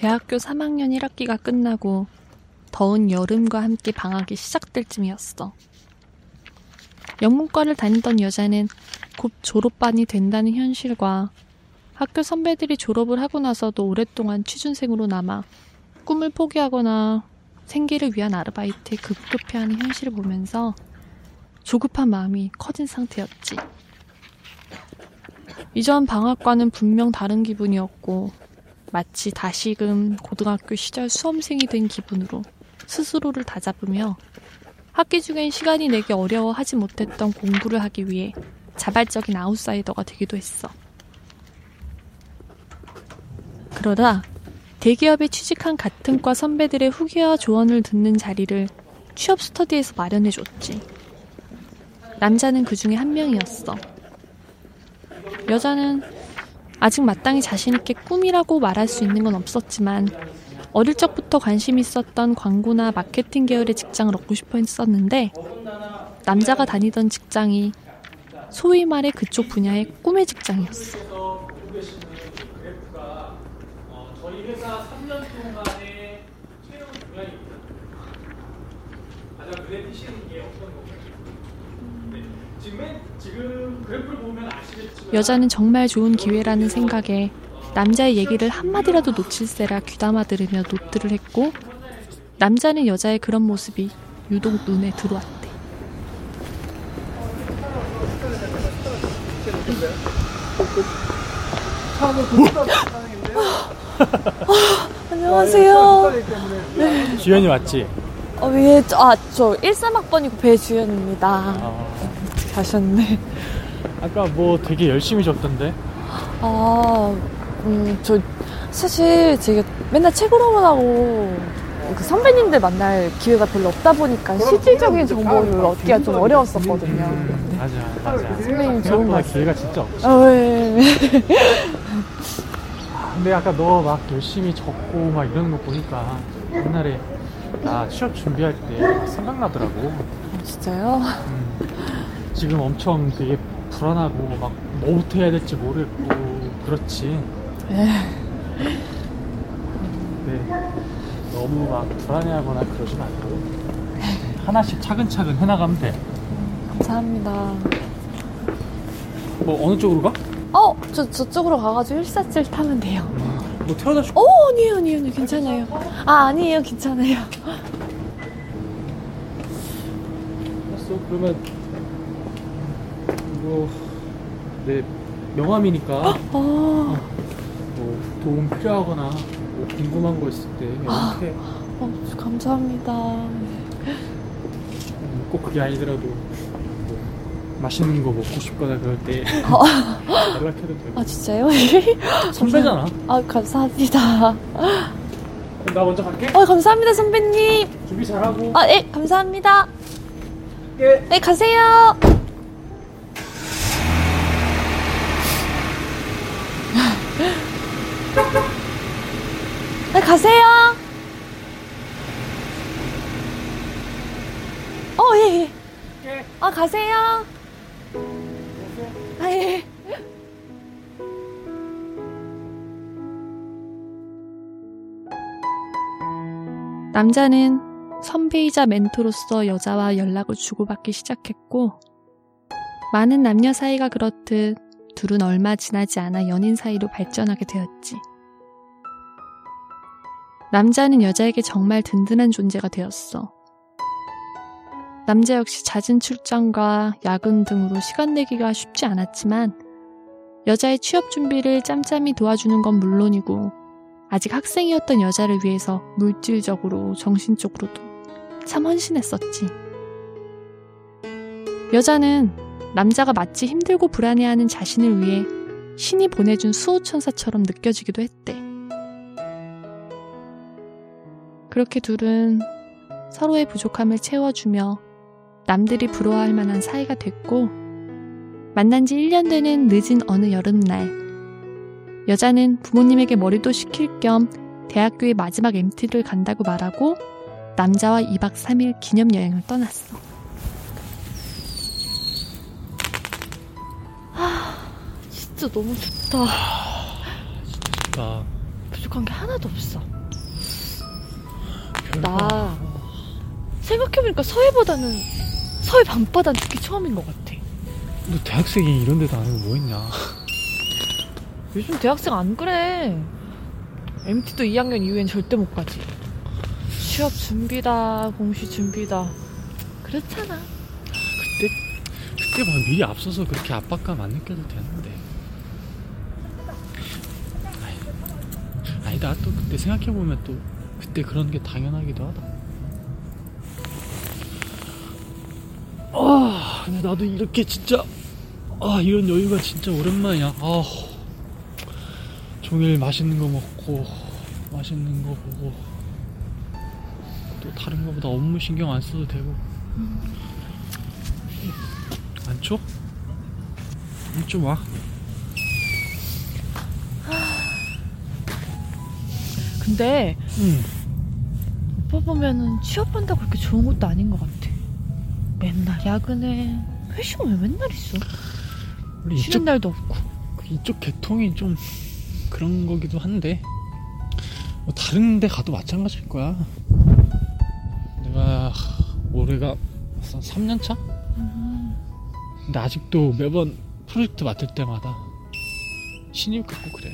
대학교 3학년 1학기가 끝나고 더운 여름과 함께 방학이 시작될 쯤이었어. 영문과를 다니던 여자는 곧 졸업반이 된다는 현실과 학교 선배들이 졸업을 하고 나서도 오랫동안 취준생으로 남아 꿈을 포기하거나 생계를 위한 아르바이트에 급급해하는 현실을 보면서 조급한 마음이 커진 상태였지. 이전 방학과는 분명 다른 기분이었고 마치 다시금 고등학교 시절 수험생이 된 기분으로 스스로를 다잡으며 학기 중엔 시간이 내게 어려워 하지 못했던 공부를 하기 위해 자발적인 아웃사이더가 되기도 했어. 그러다 대기업에 취직한 같은 과 선배들의 후기와 조언을 듣는 자리를 취업 스터디에서 마련해줬지. 남자는 그 중에 한 명이었어. 여자는 아직 마땅히 자신있게 꿈이라고 말할 수 있는 건 없었지만 어릴 적부터 관심 있었던 광고나 마케팅 계열의 직장을 얻고 싶어 했었는데 남자가 다니던 직장이 소위 말해 그쪽 분야의 꿈의 직장이었어. 여자는 정말 좋은 기회라는 생각에 남자의 얘기를 한마디라도 놓칠세라 귀담아 들으며 노트를 했고 남자는 여자의 그런 모습이 유독 눈에 들어왔대. 안녕하세요. 네. 주연이 맞지? 어, 예, 아, 저 13학번이고 배주연입니다. 아. 가셨네. 아까 뭐 되게 열심히 적던데? 아, 음, 저 사실 제가 맨날 책으로만 하고 그 선배님들 만날 기회가 별로 없다 보니까 실질적인 정보를 얻기가 좀 어려웠었거든요. 음, 맞아, 맞아. 선배님 좋은 말씀. 기회가 진짜 없어. 어, 예, 예. 근데 아까 너 막 열심히 적고 막 이러는 거 보니까 옛날에 나 취업 준비할 때 생각나더라고. 아, 진짜요? 음, 지금 엄청 되게 불안하고 막 뭐부터 해야 될지 모르겠고 그렇지. 네. 너무 막 불안해하거나 그러지 말고 하나씩 차근차근 해나가면 돼. 감사합니다. 뭐 어느 쪽으로 가? 어, 저 저쪽으로 가가지고 147 타면 돼요. 음, 뭐 태워다 줄? 어, 아니에요, 아니에요, 아니에요, 괜찮아요. 아, 아니에요, 괜찮아요. 알았어, 그러면 뭐내 명함이니까 어? 어. 뭐 도움 필요하거나 뭐 궁금한 거 있을 때 연락해. 어, 감사합니다. 음, 꼭 그게 아니더라도 뭐 맛있는 거 먹고 싶거나 그럴 때 어. 연락해도 되고. 아 진짜요? 선배잖아. 아 감사합니다. 나 먼저 갈게. 어 감사합니다 선배님. 준비 잘하고. 아 예 감사합니다. 예. 네 가세요. 네, 가세요. 어, 예, 예. 예. 아, 가세요. 아, 예. 남자는 선배이자 멘토로서 여자와 연락을 주고받기 시작했고, 많은 남녀 사이가 그렇듯 둘은 얼마 지나지 않아 연인 사이로 발전하게 되었지. 남자는 여자에게 정말 든든한 존재가 되었어. 남자 역시 잦은 출장과 야근 등으로 시간 내기가 쉽지 않았지만 여자의 취업 준비를 짬짬이 도와주는 건 물론이고 아직 학생이었던 여자를 위해서 물질적으로 정신적으로도 참 헌신했었지. 여자는 남자가 마치 힘들고 불안해하는 자신을 위해 신이 보내준 수호천사처럼 느껴지기도 했대. 그렇게 둘은 서로의 부족함을 채워주며 남들이 부러워할 만한 사이가 됐고, 만난 지 1년 되는 늦은 어느 여름날, 여자는 부모님에게 머리도 식힐 겸 대학교의 마지막 MT를 간다고 말하고, 남자와 2박 3일 기념 여행을 떠났어. 아, 진짜 너무 좋다. 좋다. 부족한 게 하나도 없어. 나 생각해보니까 서해보다는 서해 밤바다는 특히 처음인 것 같아. 너 대학생이 이런 데도 아니고 뭐 있냐? 요즘 대학생 안 그래. MT도 2학년 이후엔 절대 못 가지. 취업 준비다, 공시 준비다. 그렇잖아. 그때 그때 막 미리 앞서서 그렇게 압박감 안 느껴도 되는데. 아니다 또 그때 생각해 보면 또 그때 그런 게 당연하기도 하다. 아 근데 나도 이렇게 진짜 아 이런 여유가 진짜 오랜만이야. 아 종일 맛있는 거 먹고 맛있는 거 보고 또 다른 거보다 업무 신경 안 써도 되고. 안 쳐? 좀 와. 근데 응. 오빠 보면은 취업한다고 그렇게 좋은 것도 아닌 것 같아. 맨날 야근해. 회식은 왜 맨날 있어? 우리 쉬는 이쪽 날도 없고. 이쪽 계통이 좀 그런 거기도 한데 뭐 다른 데 가도 마찬가지일 거야. 내가 올해가 3년 차? 근데 아직도 매번 프로젝트 맡을 때마다 신입 같고 그래.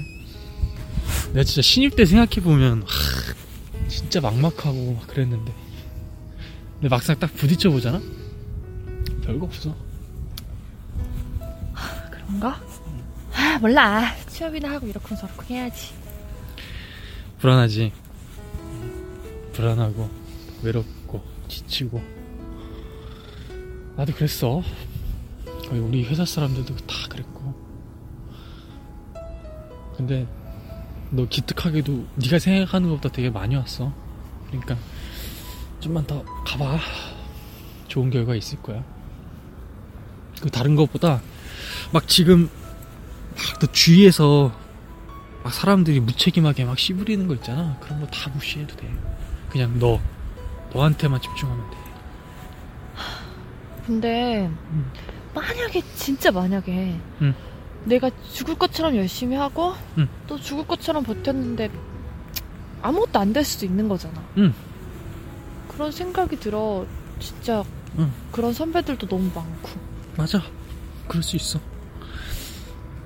내가 진짜 신입 때 생각해 보면 진짜 막막하고 막 그랬는데 근데 막상 딱 부딪혀 보잖아. 별거 없어. 그런가? 아, 몰라. 취업이나 하고 이렇고 저렇고 해야지. 불안하지. 불안하고 외롭고 지치고 나도 그랬어. 거의 우리 회사 사람들도 다 그랬고. 근데 너 기특하게도 네가 생각하는 것보다 되게 많이 왔어. 그러니까 좀만 더 가봐. 좋은 결과 있을 거야. 그 다른 것보다 막 지금 막너 주위에서 막 사람들이 무책임하게 막 씨부리는 거 있잖아. 그런 거 다 무시해도 돼. 그냥 너, 너한테만 집중하면 돼. 근데 음. 만약에 진짜 만약에 음. 내가 죽을 것처럼 열심히 하고 음. 또 죽을 것처럼 버텼는데 아무것도 안 될 수도 있는 거잖아. 음. 그런 생각이 들어. 진짜 음. 그런 선배들도 너무 많고. 맞아. 그럴 수 있어.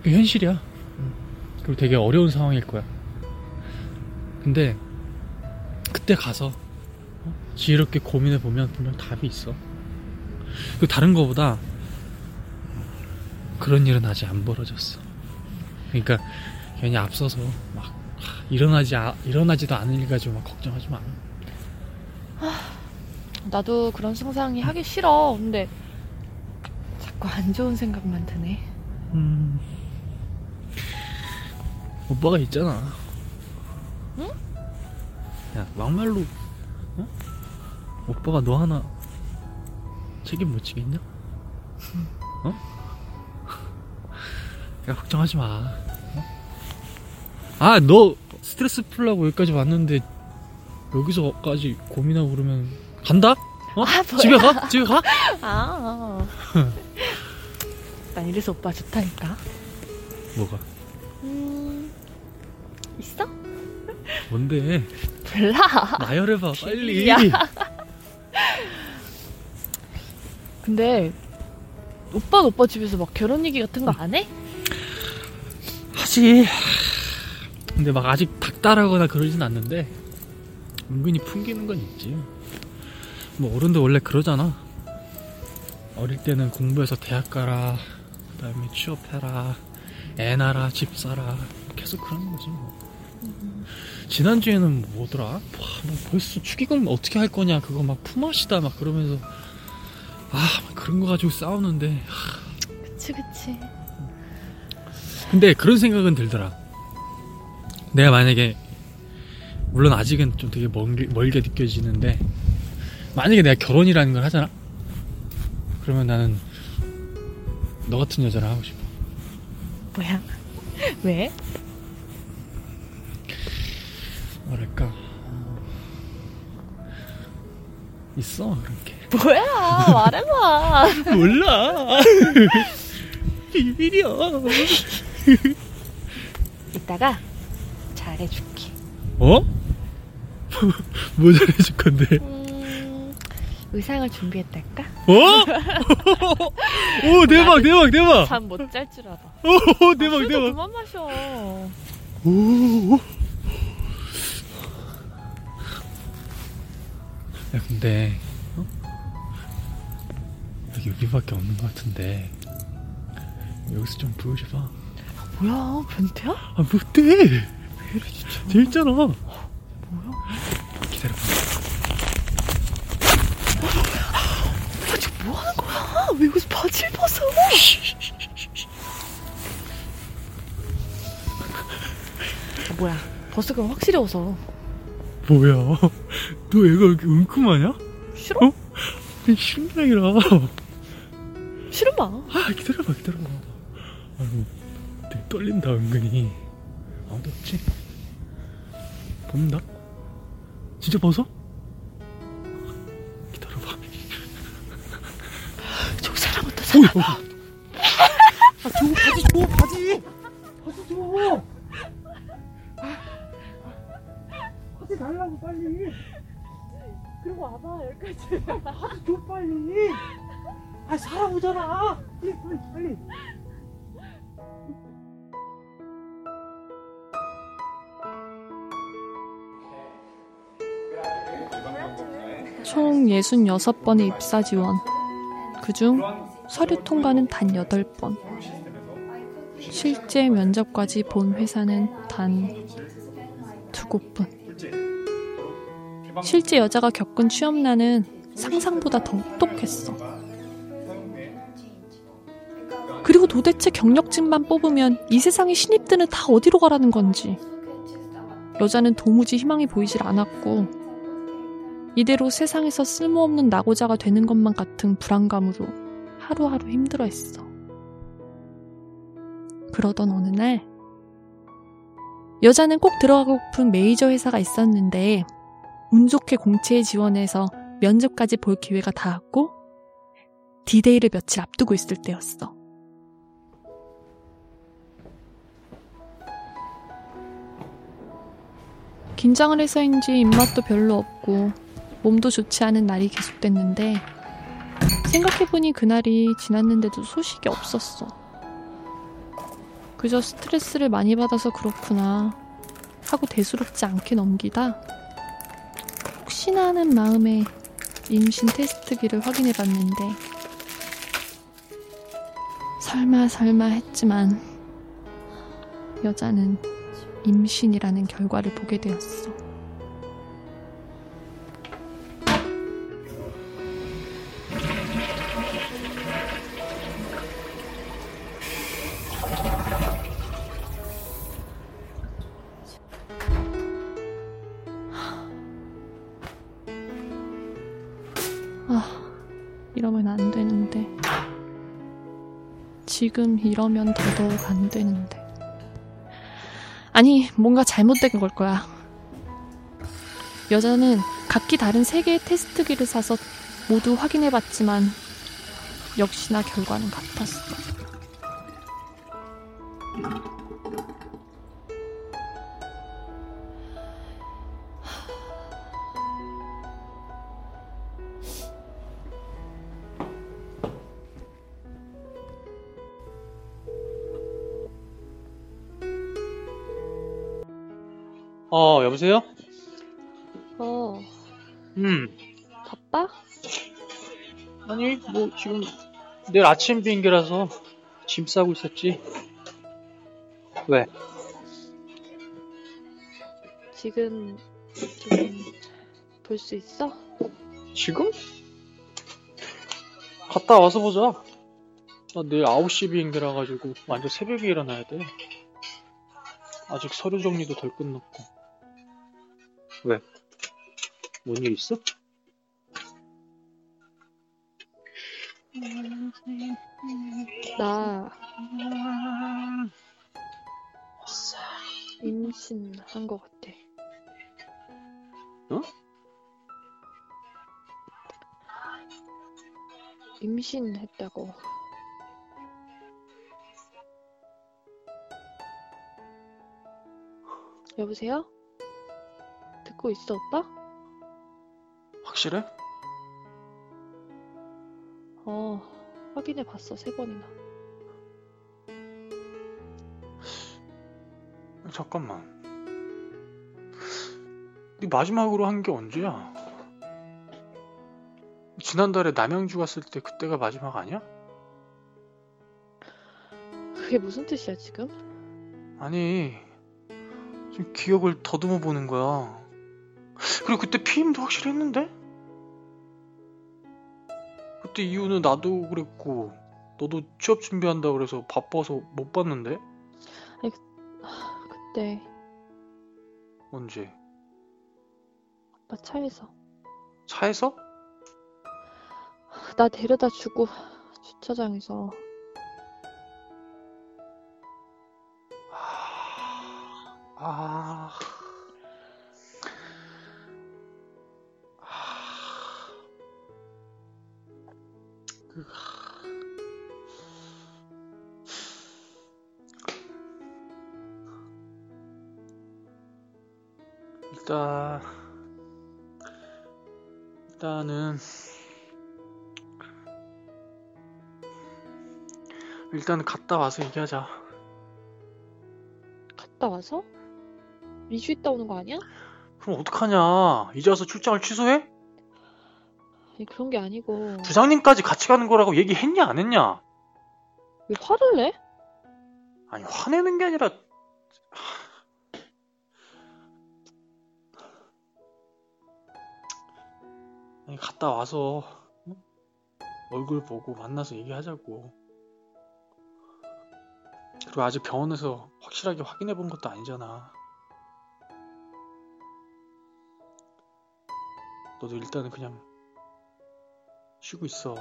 그게 현실이야. 그리고 되게 어려운 상황일 거야. 근데, 그때 가서, 어? 지혜롭게 고민해 보면 분명 답이 있어. 그리고 다른 거보다, 그런 일은 아직 안 벌어졌어. 그러니까, 괜히 앞서서, 막, 하, 일어나지, 아- 일어나지도 않을 일 가지고 막 걱정하지 마. 나도 그런 상상이 하기 싫어. 근데 자꾸 안 좋은 생각만 드네. 음. 오빠가 있잖아. 응? 야, 막말로, 어? 오빠가 너 하나 책임 못 지겠냐? 어? 야, 걱정하지 마. 어? 아, 너 스트레스 풀라고 여기까지 왔는데, 여기서까지 고민하고 그러면, 간다? 어? 아. 집에 가? 집에 가? 아. 난 이래서 오빠 좋다니까. 뭐가? 음. 있어? 뭔데? 몰라. 나열해봐, 빨리. 야. 근데 오빠는 오빠 집에서 막 결혼 얘기 같은 거 안 해? 하지. 근데 막 아직 닥달하거나 그러진 않는데 은근히 풍기는 건 있지. 뭐 어른들 원래 그러잖아. 어릴 때는 공부해서 대학 가라. 그다음에 취업해라. 애 낳아라. 집 사라. 계속 그러는 거지 뭐. 지난주에는 뭐더라? 와, 뭐 벌써 축의금 어떻게 할 거냐 그거 막 품앗이다 막 그러면서 아막 그런 거 가지고 싸우는데 그치 그치. 근데 그런 생각은 들더라. 내가 만약에 물론 아직은 좀 되게 멀게, 멀게 느껴지는데 만약에 내가 결혼이라는 걸 하잖아. 그러면 나는 너 같은 여자를 하고 싶어. 뭐야? 왜? 뭐랄까 어, 있어 그런 게. 뭐야? 말해봐. 몰라. 비밀이야. 이따가 잘해줄게. 어? 뭐 잘해줄 건데? 음, 의상을 준비했달까? 어? 오 대박 대박 대박! 잠 못 잘 줄 알아. 오 대박 술도 대박! 그만 마셔. 오. 야 근데 어? 여기 여기밖에 없는 것 같은데 여기서 좀 보여줘봐. 뭐야, 변태야? 아 못돼. 왜 이래 진짜. 재밌잖아. 뭐야? 기다려봐. 벗으면 확실히 웃어. 뭐야? 너 애가 왜 이렇게 은큼하냐? 싫어? 어? 그냥 싫은 게 아니라. 싫은 마. 아 기다려봐 기다려봐. 아이고 되게 떨린다 은근히. 아무도 없지? 본다? 진짜 벗어? 기다려봐. 저기 사람 왔다, 사람. 아, 줘, 바지 줘, 바지! 바지 줘! 바지 달라고, 빨리! 그리고 와봐, 여기까지. 바지 줘, 빨리! 아, 오잖아! 빨리, 빨리, 빨리! 총 66번의 입사 지원. 그중 서류 통과는 단 8번. 실제 면접까지 본 회사는 단 두 곳뿐. 실제 여자가 겪은 취업난은 상상보다 더 혹독했어. 그리고 도대체 경력직만 뽑으면 이 세상의 신입들은 다 어디로 가라는 건지. 여자는 도무지 희망이 보이질 않았고, 이대로 세상에서 쓸모없는 낙오자가 되는 것만 같은 불안감으로 하루하루 힘들어 했어. 그러던 어느 날, 여자는 꼭 들어가고픈 메이저 회사가 있었는데, 운 좋게 공채에 지원해서 면접까지 볼 기회가 닿았고, 디데이를 며칠 앞두고 있을 때였어. 긴장을 해서인지 입맛도 별로 없고, 몸도 좋지 않은 날이 계속됐는데 생각해보니 그날이 지났는데도 소식이 없었어. 그저 스트레스를 많이 받아서 그렇구나 하고 대수롭지 않게 넘기다 혹시나 하는 마음에 임신 테스트기를 확인해 봤는데 설마 설마 했지만 여자는 임신이라는 결과를 보게 되었어. 지금 이러면 더더욱 안 되는데. 아니, 뭔가 잘못된 걸 거야. 여자는 각기 다른 세 개의 테스트기를 사서 모두 확인해 봤지만, 역시나 결과는 같았어. 어, 여보세요? 어, 음. 바빠? 아니, 뭐, 지금, 내일 아침 비행기라서 짐 싸고 있었지. 왜? 지금 좀 볼 수 있어? 지금? 갔다 와서 보자. 나 내일 9시 비행기라 가지고 완전 새벽에 일어나야 돼. 아직 서류 정리도 덜 끝났고. 왜? 뭔 일 있어? 나 임신한 것 같아. 어? 임신했다고. 여보세요? 있어, 오빠? 확실해? 어, 확인해 봤어, 세 번이나. 잠깐만. 네 마지막으로 한 게 언제야? 지난달에 남양주 갔을 때 그때가 마지막 아니야? 그게 무슨 뜻이야, 지금? 아니, 지금 기억을 더듬어 보는 거야. 그리고 그때 피임도 확실히 했는데? 그때 이유는 나도 그랬고, 너도 취업 준비한다 그래서 바빠서 못 봤는데? 그때 언제? 오빠 차에서 차에서? 나 데려다 주고 주차장에서 아. 그... 일단 일단은 일단 갔다 와서 얘기하자. 갔다 와서 2주 있다 오는 거 아니야? 그럼 어떡하냐? 이제 와서 출장을 취소해? 아니, 그런 게 아니고 부장님까지 같이 가는 거라고 얘기했냐 안 했냐? 왜 화를 내? 아니 화내는 게 아니라 아니 갔다 와서 응? 얼굴 보고 만나서 얘기하자고 그리고 아직 병원에서 확실하게 확인해 본 것도 아니잖아 너도 일단은 그냥 쉬고 있어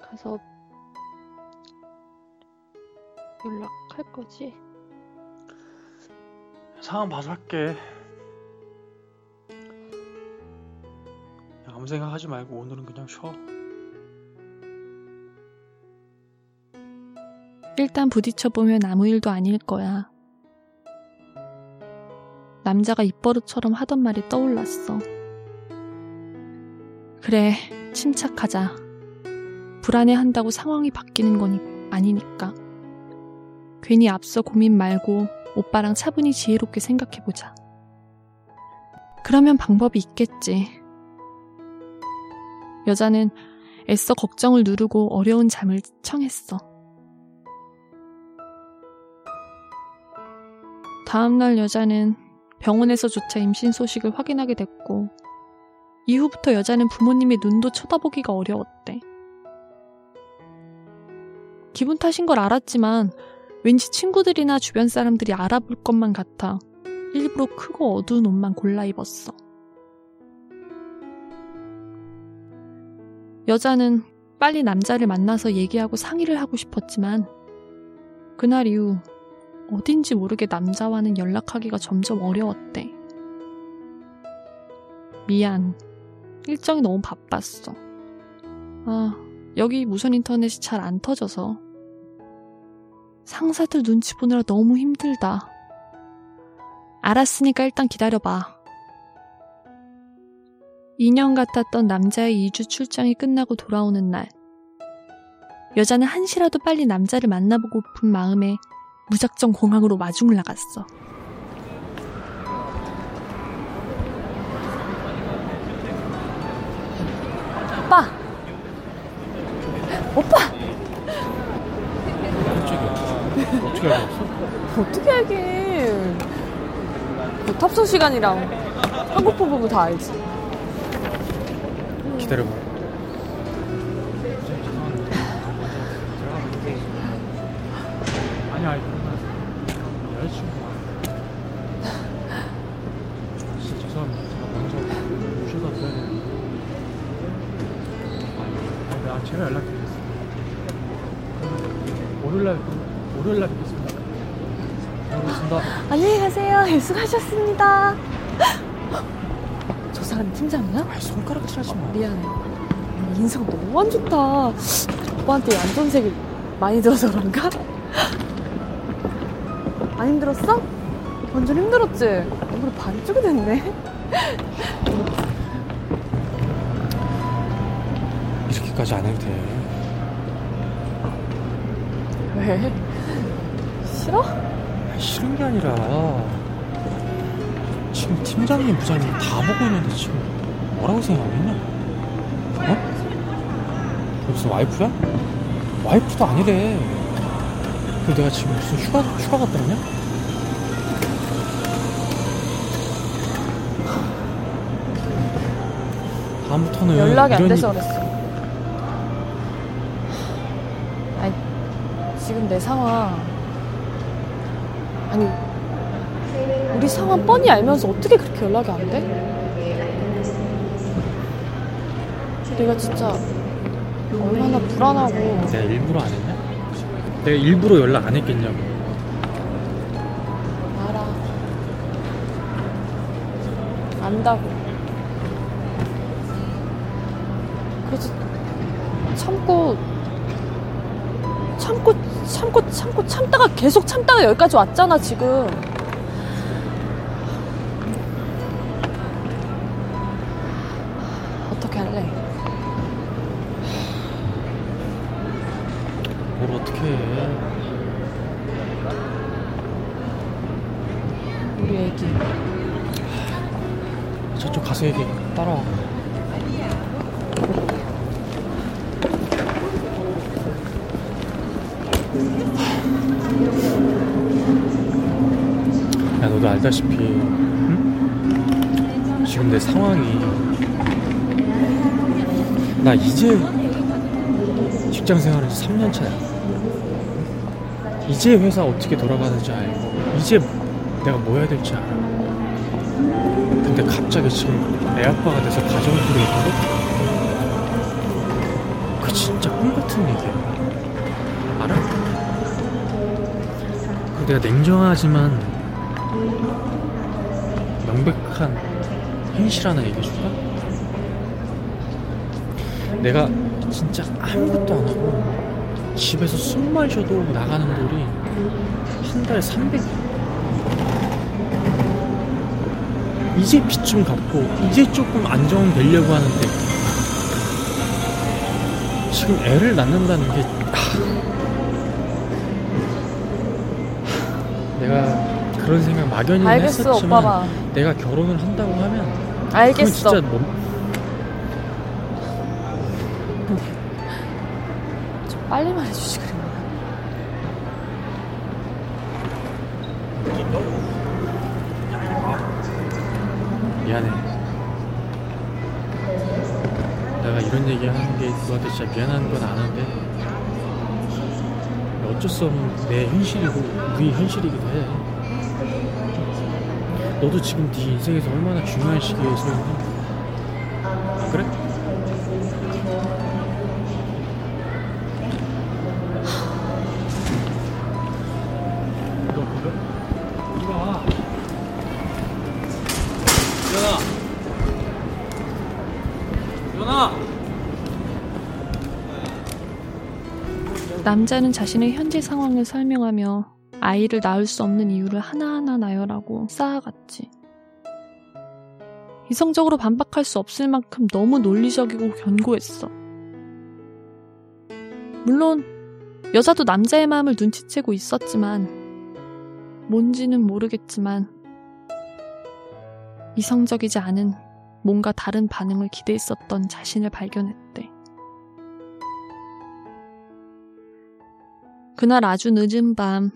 가서 연락할 거지? 상황 봐서 할게. 아무 생각하지 말고 오늘은 그냥 쉬어. 일단 부딪혀보면 아무 일도 아닐 거야. 남자가 입버릇처럼 하던 말이 떠올랐어. 그래, 침착하자. 불안해한다고 상황이 바뀌는 거니 아니니까. 괜히 앞서 고민 말고 오빠랑 차분히 지혜롭게 생각해보자. 그러면 방법이 있겠지. 여자는 애써 걱정을 누르고 어려운 잠을 청했어. 다음날 여자는 병원에서조차 임신 소식을 확인하게 됐고, 이후부터 여자는 부모님의 눈도 쳐다보기가 어려웠대. 기분 탓인 걸 알았지만, 왠지 친구들이나 주변 사람들이 알아볼 것만 같아 일부러 크고 어두운 옷만 골라 입었어. 여자는 빨리 남자를 만나서 얘기하고 상의를 하고 싶었지만, 그날 이후 어딘지 모르게 남자와는 연락하기가 점점 어려웠대. 미안. 일정이 너무 바빴어. 아, 여기 무선 인터넷이 잘 안 터져서. 상사들 눈치 보느라 너무 힘들다. 알았으니까 일단 기다려봐. 2년 같았던 남자의 2주 출장이 끝나고 돌아오는 날. 여자는 한시라도 빨리 남자를 만나보고픈 마음에 무작정 공항으로 마중을 나갔어. 오빠! 어떻게 알았어? 어떻게 알긴. 그 탑승 시간이랑 한국표 보면 다 알지. 기다려봐. 월요일날 월요일날 뵙겠습니다. 잘 보겠습니다. 안녕히 가세요. 예, 수고하셨습니다. 저 사람 팀장이야? 아 손가락 칠하지 마. 미안해. 인상 너무 안 좋다. 오빠한테 안전색이 많이 들어서 그런가? 안 힘들었어? 완전 힘들었지? 얼굴이 반쪽이 됐네. 이렇게까지 안 해도 돼. 왜? 싫어? 싫은 게 아니라 지금 팀장님, 부장님 다 보고 있는데 지금 뭐라고 생각하겠냐? 어? 너 무슨 와이프야? 와이프도 아니래. 그리고 내가 지금 무슨 휴가 휴가 갔다 왔냐? 다음부터는 연락이 안 이런 돼서 일- 그랬어. 내 상황. 아니, 우리 상황 뻔히 알면서 어떻게 그렇게 연락이 안 돼? 내가 진짜 얼마나 불안하고 내가 일부러 안 했냐? 내가 일부러 연락 안 했겠냐고. 알아. 안다고. 그래서 참고 참고 참고 참다가 계속 참다가 여기까지 왔잖아 지금. 어떻게 할래? 뭘 어떻게 해? 우리 애기. 저쪽 가서 얘기 따라와. 알다시피, 응? 지금 내 상황이. 나 이제 직장 생활에서 3년 차야. 이제 회사 어떻게 돌아가는지 알고, 이제 내가 뭐 해야 될지 알아. 근데 갑자기 지금 애 아빠가 돼서 가정을 꾸리고 있다고? 그 진짜 꿈 같은 얘기야. 알아? 그 내가 냉정하지만 명백한 현실 하나 얘기해줄까? 내가 진짜 아무것도 안 하고 집에서 숨만 쉬어도 나가는 돈이 한 달에 300, 이제 빚좀 갚고 이제 조금 안정되려고 하는데 지금 애를 낳는다는 게 하, 내가 그런 생각 막연히 알겠어 했었지만 오빠가. 내가 결혼을 한다고 하면 그건 알겠어. 진짜 뭐, 좀 빨리 말해주지 그러면. 미안해 내가 이런 얘기 하는 게 너한테 진짜 미안한 건 아는데 어쩔 수 없는 내 현실이고 우리 현실이기도 해 너도 지금 네 인생에서 얼마나 중요한 시기에 서 있니? 그래? 남자는 자신의 현재 상황을 설명하며 아이를 낳을 수 없는 이유를 하나하나 나열하고 쌓아갔지. 이성적으로 반박할 수 없을 만큼 너무 논리적이고 견고했어. 물론 여자도 남자의 마음을 눈치채고 있었지만 뭔지는 모르겠지만 이성적이지 않은 뭔가 다른 반응을 기대했었던 자신을 발견했대. 그날 아주 늦은 밤,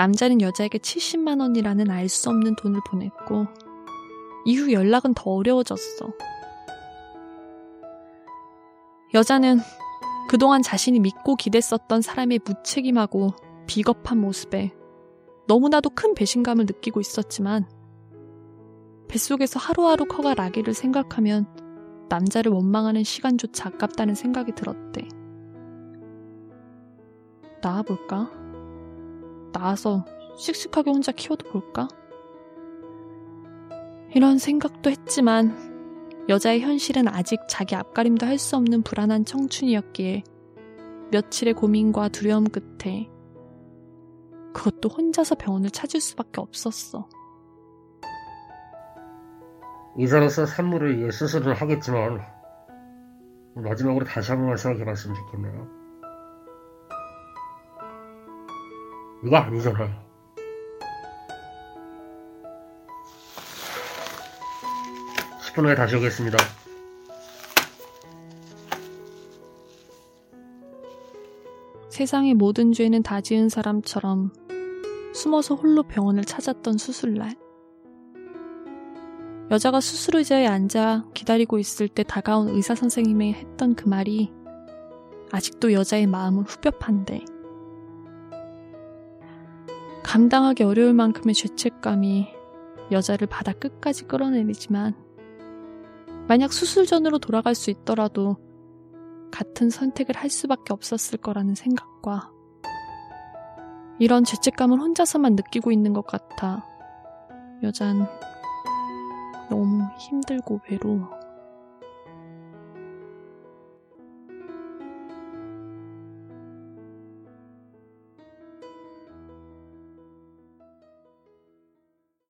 남자는 여자에게 70만 원이라는 알 수 없는 돈을 보냈고, 이후 연락은 더 어려워졌어. 여자는 그동안 자신이 믿고 기댔었던 사람의 무책임하고 비겁한 모습에 너무나도 큰 배신감을 느끼고 있었지만, 뱃속에서 하루하루 커갈 아기를 생각하면 남자를 원망하는 시간조차 아깝다는 생각이 들었대. 낳아볼까? 낳아서 씩씩하게 혼자 키워도 볼까? 이런 생각도 했지만 여자의 현실은 아직 자기 앞가림도 할 수 없는 불안한 청춘이었기에 며칠의 고민과 두려움 끝에 그것도 혼자서 병원을 찾을 수밖에 없었어. 의사로서 산물을 위해 수술을 하겠지만 마지막으로 다시 한 번만 생각해봤으면 좋겠네요. 이거 아니잖아요. (10분) 후에 다시 오겠습니다. 세상의 모든 죄는 다 지은 사람처럼 숨어서 홀로 병원을 찾았던 수술날. 여자가 수술 의자에 앉아 기다리고 있을 때 다가온 의사 선생님이 했던 그 말이 아직도 여자의 마음은 후벼판데 감당하기 어려울 만큼의 죄책감이 여자를 바다 끝까지 끌어내리지만 만약 수술 전으로 돌아갈 수 있더라도 같은 선택을 할 수밖에 없었을 거라는 생각과 이런 죄책감을 혼자서만 느끼고 있는 것 같아 여잔 너무 힘들고 외로워.